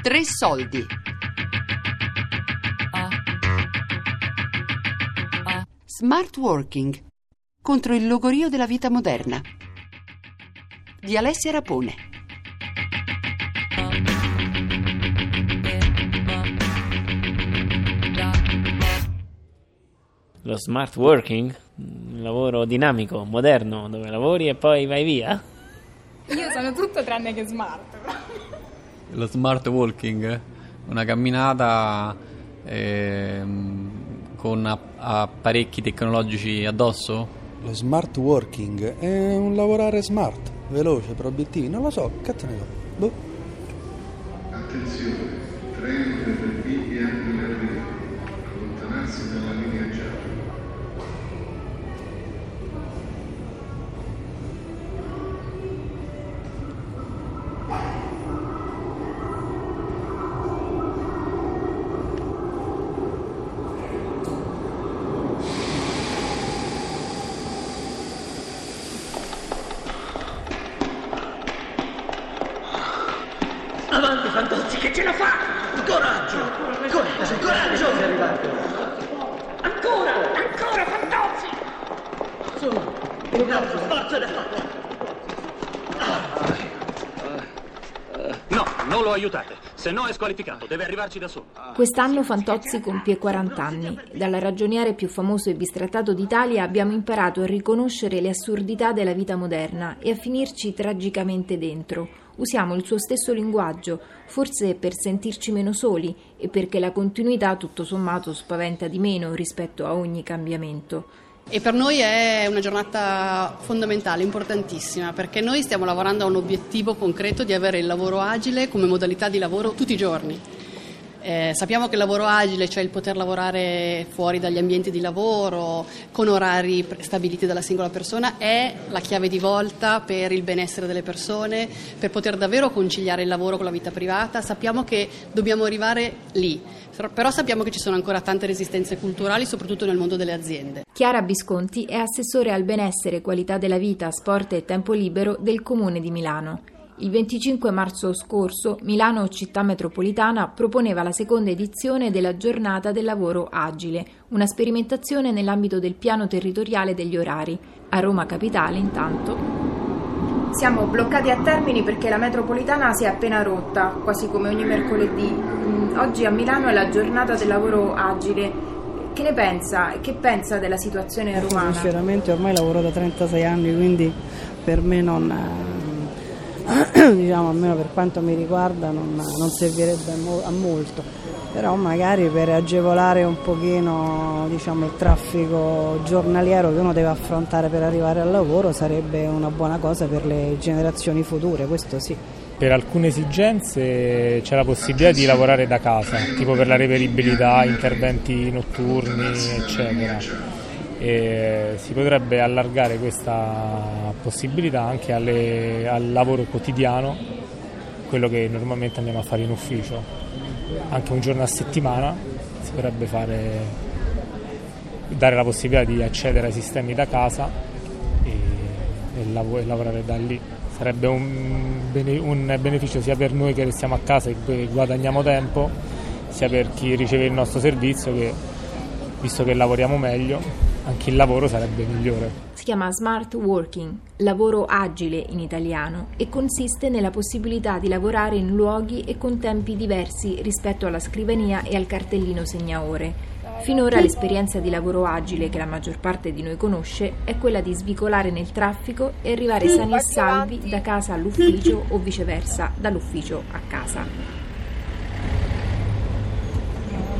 Tre soldi. Smart working contro il logorio della vita moderna. Di Alessia Rapone. Lo smart working, un lavoro dinamico, moderno, dove lavori e poi vai via. Io sono tutto tranne che smart. Lo smart walking, una camminata ehm, con app- apparecchi tecnologici addosso? Lo smart working è un lavorare smart, veloce, per obiettivi. Non lo so, cazzo ne so. Boh. Attenzione, ce la fa! Coraggio! Coraggio, coraggio! Ancora! Ancora Fantozzi! Su! No, forza da No, non lo aiutate, se no è squalificato, deve arrivarci da solo. Quest'anno Fantozzi compie 40 anni. Dal ragioniere più famoso e bistrattato d'Italia abbiamo imparato a riconoscere le assurdità della vita moderna e a finirci tragicamente dentro. Usiamo il suo stesso linguaggio, forse per sentirci meno soli e perché la continuità tutto sommato spaventa di meno rispetto a ogni cambiamento. E per noi è una giornata fondamentale, importantissima, perché noi stiamo lavorando a un obiettivo concreto di avere il lavoro agile come modalità di lavoro tutti i giorni. Eh, sappiamo che il lavoro agile, cioè il poter lavorare fuori dagli ambienti di lavoro, con orari stabiliti dalla singola persona, è la chiave di volta per il benessere delle persone, per poter davvero conciliare il lavoro con la vita privata. Sappiamo che dobbiamo arrivare lì, però sappiamo che ci sono ancora tante resistenze culturali, soprattutto nel mondo delle aziende. Chiara Visconti è assessore al benessere, qualità della vita, sport e tempo libero del Comune di Milano. Il 25 marzo scorso Milano Città Metropolitana proponeva la seconda edizione della Giornata del Lavoro Agile, una sperimentazione nell'ambito del piano territoriale degli orari. A Roma Capitale, intanto, siamo bloccati a Termini perché la metropolitana si è appena rotta, quasi come ogni mercoledì. Mm, Oggi a Milano è la giornata del lavoro agile. Che ne pensa? Che pensa della situazione romana? Sinceramente ormai lavoro da 36 anni, quindi per me non, eh, diciamo, almeno per quanto mi riguarda, non, non servirebbe a molto. Però magari per agevolare un pochino diciamo, il traffico giornaliero che uno deve affrontare per arrivare al lavoro sarebbe una buona cosa per le generazioni future, questo sì. Per alcune esigenze c'è la possibilità di lavorare da casa, tipo per la reperibilità, interventi notturni, eccetera. E si potrebbe allargare questa possibilità anche alle- al lavoro quotidiano, quello che normalmente andiamo a fare in ufficio. Anche un giorno a settimana si potrebbe fare, dare la possibilità di accedere ai sistemi da casa e, e lav- e lavorare da lì. Sarebbe un, bene- un beneficio sia per noi che restiamo a casa e gu- guadagniamo tempo, sia per chi riceve il nostro servizio che, visto che lavoriamo meglio, anche il lavoro sarebbe migliore. Si chiama Smart Working, lavoro agile in italiano, e consiste nella possibilità di lavorare in luoghi e con tempi diversi rispetto alla scrivania e al cartellino segnaore. Finora l'esperienza di lavoro agile che la maggior parte di noi conosce è quella di svicolare nel traffico e arrivare sani e salvi da casa all'ufficio o viceversa dall'ufficio a casa.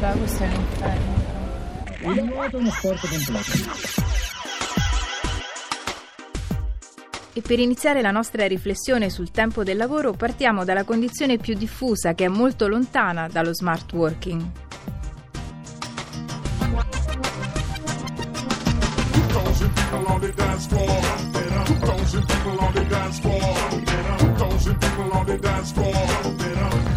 Vabbè, questo è l'inferno. Il nuoto è uno sport completo. E per iniziare la nostra riflessione sul tempo del lavoro partiamo dalla condizione più diffusa che è molto lontana dallo smart working. Two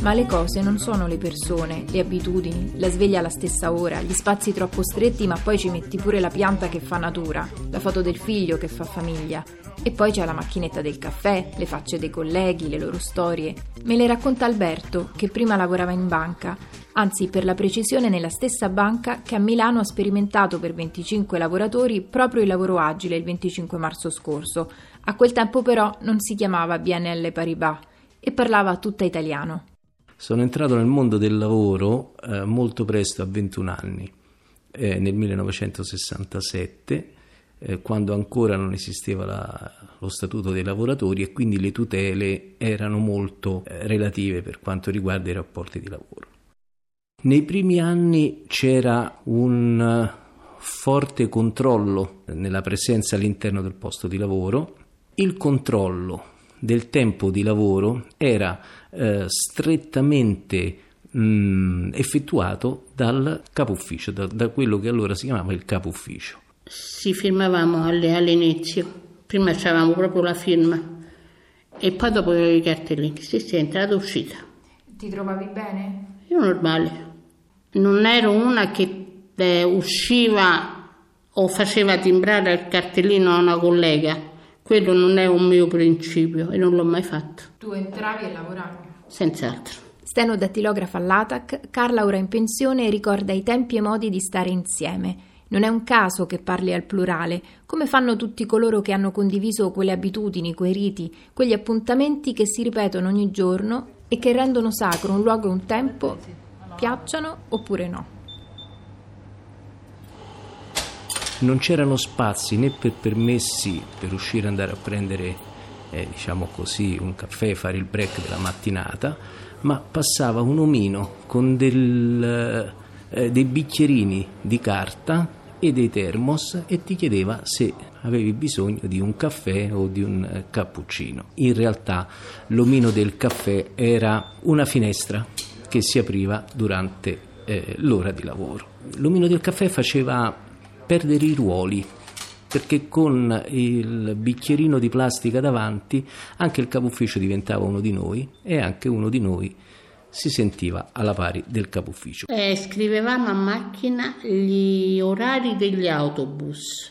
Ma le cose non sono le persone, le abitudini, la sveglia alla stessa ora, gli spazi troppo stretti ma poi ci metti pure la pianta che fa natura, la foto del figlio che fa famiglia. E poi c'è la macchinetta del caffè, le facce dei colleghi, le loro storie. Me le racconta Alberto, che prima lavorava in banca, anzi per la precisione nella stessa banca che a Milano ha sperimentato per 25 lavoratori proprio il lavoro agile il 25 marzo scorso. A quel tempo però non si chiamava BNL Paribas e parlava tutta italiano. Sono entrato nel mondo del lavoro eh, molto presto, a 21 anni, eh, nel 1967, eh, quando ancora non esisteva la, lo statuto dei lavoratori e quindi le tutele erano molto eh, relative per quanto riguarda i rapporti di lavoro. Nei primi anni c'era un eh, forte controllo nella presenza all'interno del posto di lavoro, il controllo del tempo di lavoro era eh, strettamente mh, mm, effettuato dal capo ufficio, da, da, quello che allora si chiamava il capo ufficio. Si firmavamo all'inizio, prima avevamo proprio la firma e poi dopo i cartellini, si è entrata e uscita. Ti trovavi bene? Io normale, non ero una che eh, usciva o faceva timbrare il cartellino a una collega quello non è un mio principio e non l'ho mai fatto. Tu entravi e lavoravi? Senz'altro. Steno dattilografa all'ATAC, Carla ora in pensione ricorda i tempi e modi di stare insieme. Non è un caso che parli al plurale, come fanno tutti coloro che hanno condiviso quelle abitudini, quei riti, quegli appuntamenti che si ripetono ogni giorno e che rendono sacro un luogo e un tempo, piacciono oppure no. Non c'erano spazi né per permessi per uscire e andare a prendere eh, diciamo così un caffè fare il break della mattinata ma passava un omino con del, eh, dei bicchierini di carta e dei termos e ti chiedeva se avevi bisogno di un caffè o di un eh, cappuccino. In realtà l'omino del caffè era una finestra che si apriva durante eh, l'ora di lavoro. L'omino del caffè faceva perdere i ruoli perché con il bicchierino di plastica davanti anche il capo ufficio diventava uno di noi e anche uno di noi si sentiva alla pari del capo ufficio. Eh, scrivevamo a macchina gli orari degli autobus,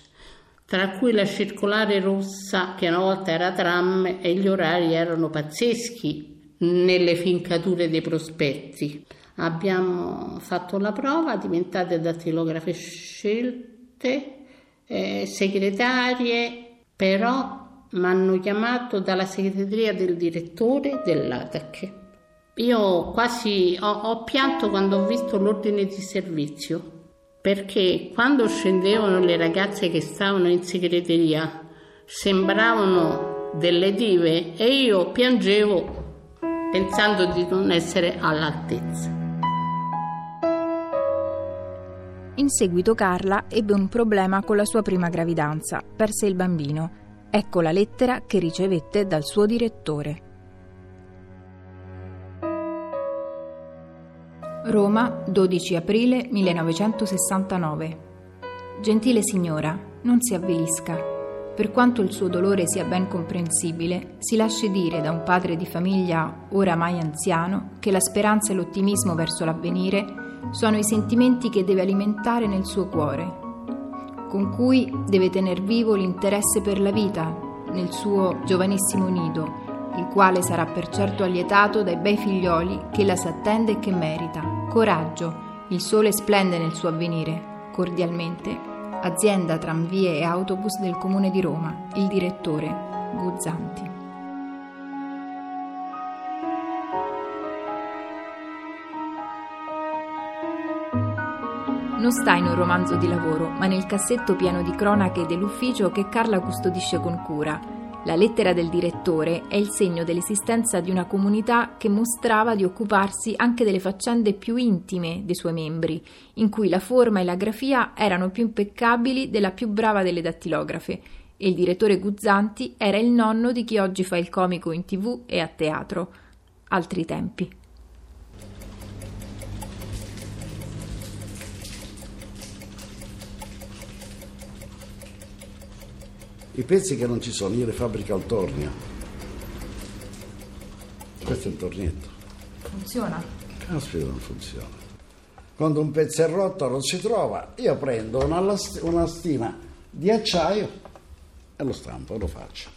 tra cui la circolare rossa che una volta era tram e gli orari erano pazzeschi nelle fincature dei prospetti. Abbiamo fatto la prova, diventate dattilografe scelte eh, segretarie, però mi hanno chiamato dalla segreteria del direttore dell'ATAC. Io quasi ho, ho pianto quando ho visto l'ordine di servizio, perché quando scendevano le ragazze che stavano in segreteria sembravano delle dive e io piangevo pensando di non essere all'altezza. In seguito Carla ebbe un problema con la sua prima gravidanza, perse il bambino. Ecco la lettera che ricevette dal suo direttore. Roma, 12 aprile 1969. Gentile signora, non si avvilisca. Per quanto il suo dolore sia ben comprensibile, si lasci dire da un padre di famiglia oramai anziano che la speranza e l'ottimismo verso l'avvenire sono i sentimenti che deve alimentare nel suo cuore, con cui deve tener vivo l'interesse per la vita nel suo giovanissimo nido, il quale sarà per certo allietato dai bei figlioli che la s'attende e che merita. Coraggio, il sole splende nel suo avvenire. Cordialmente, azienda tramvie e autobus del Comune di Roma, il direttore Guzzanti. Non sta in un romanzo di lavoro, ma nel cassetto pieno di cronache dell'ufficio che Carla custodisce con cura. La lettera del direttore è il segno dell'esistenza di una comunità che mostrava di occuparsi anche delle faccende più intime dei suoi membri, in cui la forma e la grafia erano più impeccabili della più brava delle dattilografe, e il direttore Guzzanti era il nonno di chi oggi fa il comico in tv e a teatro. Altri tempi. I pezzi che non ci sono io li fabbrico al tornio. Questo è un tornietto. funziona. Caspita, non funziona. Quando un pezzo è rotto non si trova, io prendo una, last- una stina di acciaio e lo stampo e lo faccio.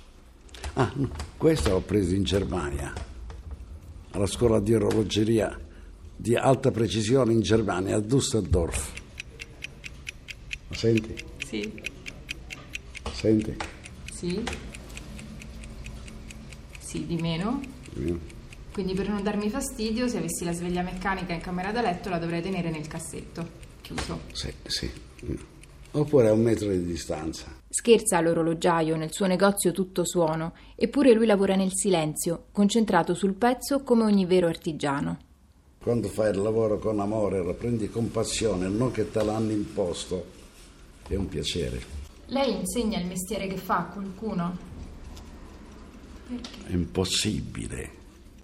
Ah, no, questo l'ho preso in Germania, alla scuola di orologeria di alta precisione in Germania, a Düsseldorf. Lo senti? Sì. Senti? Sì. Sì, di meno. Mm. Quindi per non darmi fastidio, se avessi la sveglia meccanica in camera da letto la dovrei tenere nel cassetto, chiuso. Sì, sì. Mm. Oppure a un metro di distanza. Scherza l'orologiaio nel suo negozio tutto suono, eppure lui lavora nel silenzio, concentrato sul pezzo come ogni vero artigiano. Quando fai il lavoro con amore, lo prendi con passione, non che te l'hanno imposto, è un piacere. Lei insegna il mestiere che fa a qualcuno? È impossibile,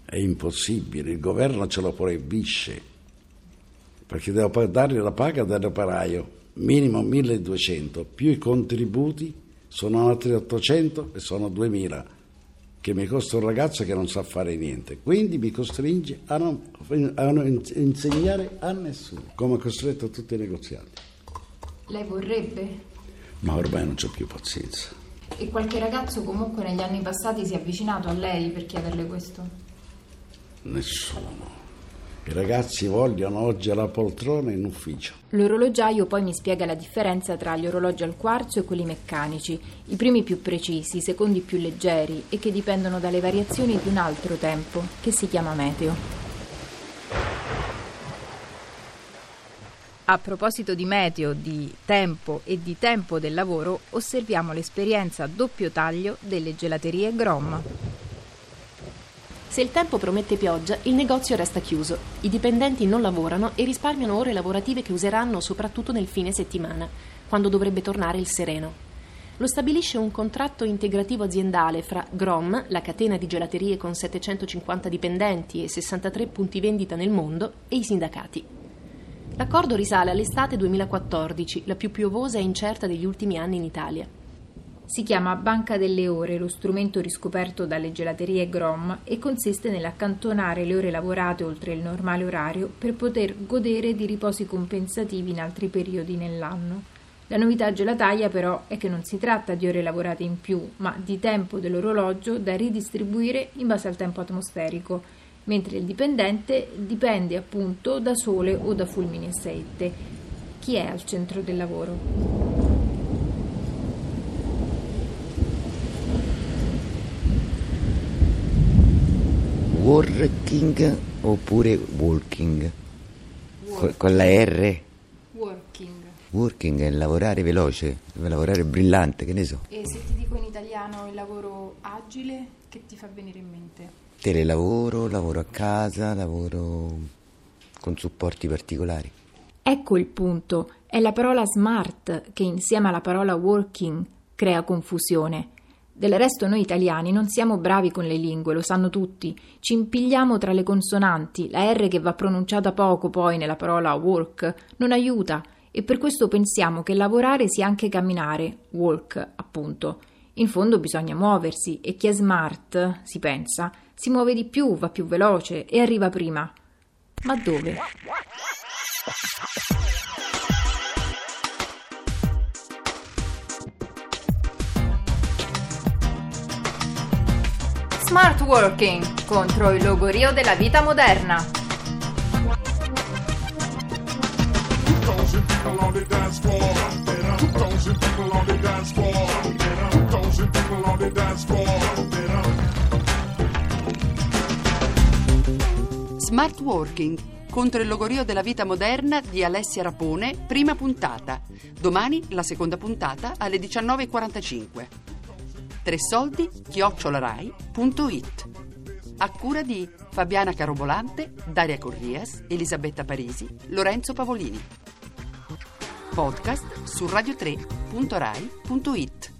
è impossibile, il governo ce lo proibisce, perché devo dare la paga dell'operaio, minimo 1200, più i contributi sono altri 800 e sono 2000, che mi costa un ragazzo che non sa fare niente, quindi mi costringe a non, a non ins- insegnare a nessuno, come ha costretto tutti i negozianti. Lei vorrebbe? Ma ormai non c'ho più pazienza. E qualche ragazzo comunque negli anni passati si è avvicinato a lei per chiederle questo? Nessuno. I ragazzi vogliono oggi la poltrona in ufficio. L'orologiaio poi mi spiega la differenza tra gli orologi al quarzo e quelli meccanici, i primi più precisi, i secondi più leggeri e che dipendono dalle variazioni di un altro tempo, che si chiama meteo. A proposito di meteo, di tempo e di tempo del lavoro, osserviamo l'esperienza a doppio taglio delle gelaterie Grom. Se il tempo promette pioggia, il negozio resta chiuso. I dipendenti non lavorano e risparmiano ore lavorative che useranno soprattutto nel fine settimana, quando dovrebbe tornare il sereno. Lo stabilisce un contratto integrativo aziendale fra Grom, la catena di gelaterie con 750 dipendenti e 63 punti vendita nel mondo, e i sindacati. L'accordo risale all'estate 2014, la più piovosa e incerta degli ultimi anni in Italia. Si chiama Banca delle Ore, lo strumento riscoperto dalle gelaterie Grom e consiste nell'accantonare le ore lavorate oltre il normale orario per poter godere di riposi compensativi in altri periodi nell'anno. La novità gelataia però è che non si tratta di ore lavorate in più, ma di tempo dell'orologio da ridistribuire in base al tempo atmosferico, mentre il dipendente dipende appunto da sole o da fulmini e saette. Chi è al centro del lavoro? Working oppure walking? Co- Con la R? Working. Working è lavorare veloce, lavorare brillante, che ne so. E se ti dico in italiano il lavoro agile, che ti fa venire in mente? Telelavoro, lavoro a casa, lavoro con supporti particolari. Ecco il punto, è la parola smart che insieme alla parola working crea confusione. Del resto noi italiani non siamo bravi con le lingue, lo sanno tutti. Ci impigliamo tra le consonanti, la R che va pronunciata poco poi nella parola work non aiuta e per questo pensiamo che lavorare sia anche camminare, walk appunto. In fondo bisogna muoversi e chi è smart, si pensa, si muove di più, va più veloce e arriva prima. Ma dove? Smart Working contro il logorio della vita moderna. Smart Working contro il logorio della vita moderna di Alessia Rapone, prima puntata. Domani la seconda puntata alle 19.45. Tre soldi chiocciolarai.it. A cura di Fabiana Carobolante, Daria Corrias, Elisabetta Parisi, Lorenzo Pavolini. Podcast su radio3.rai.it.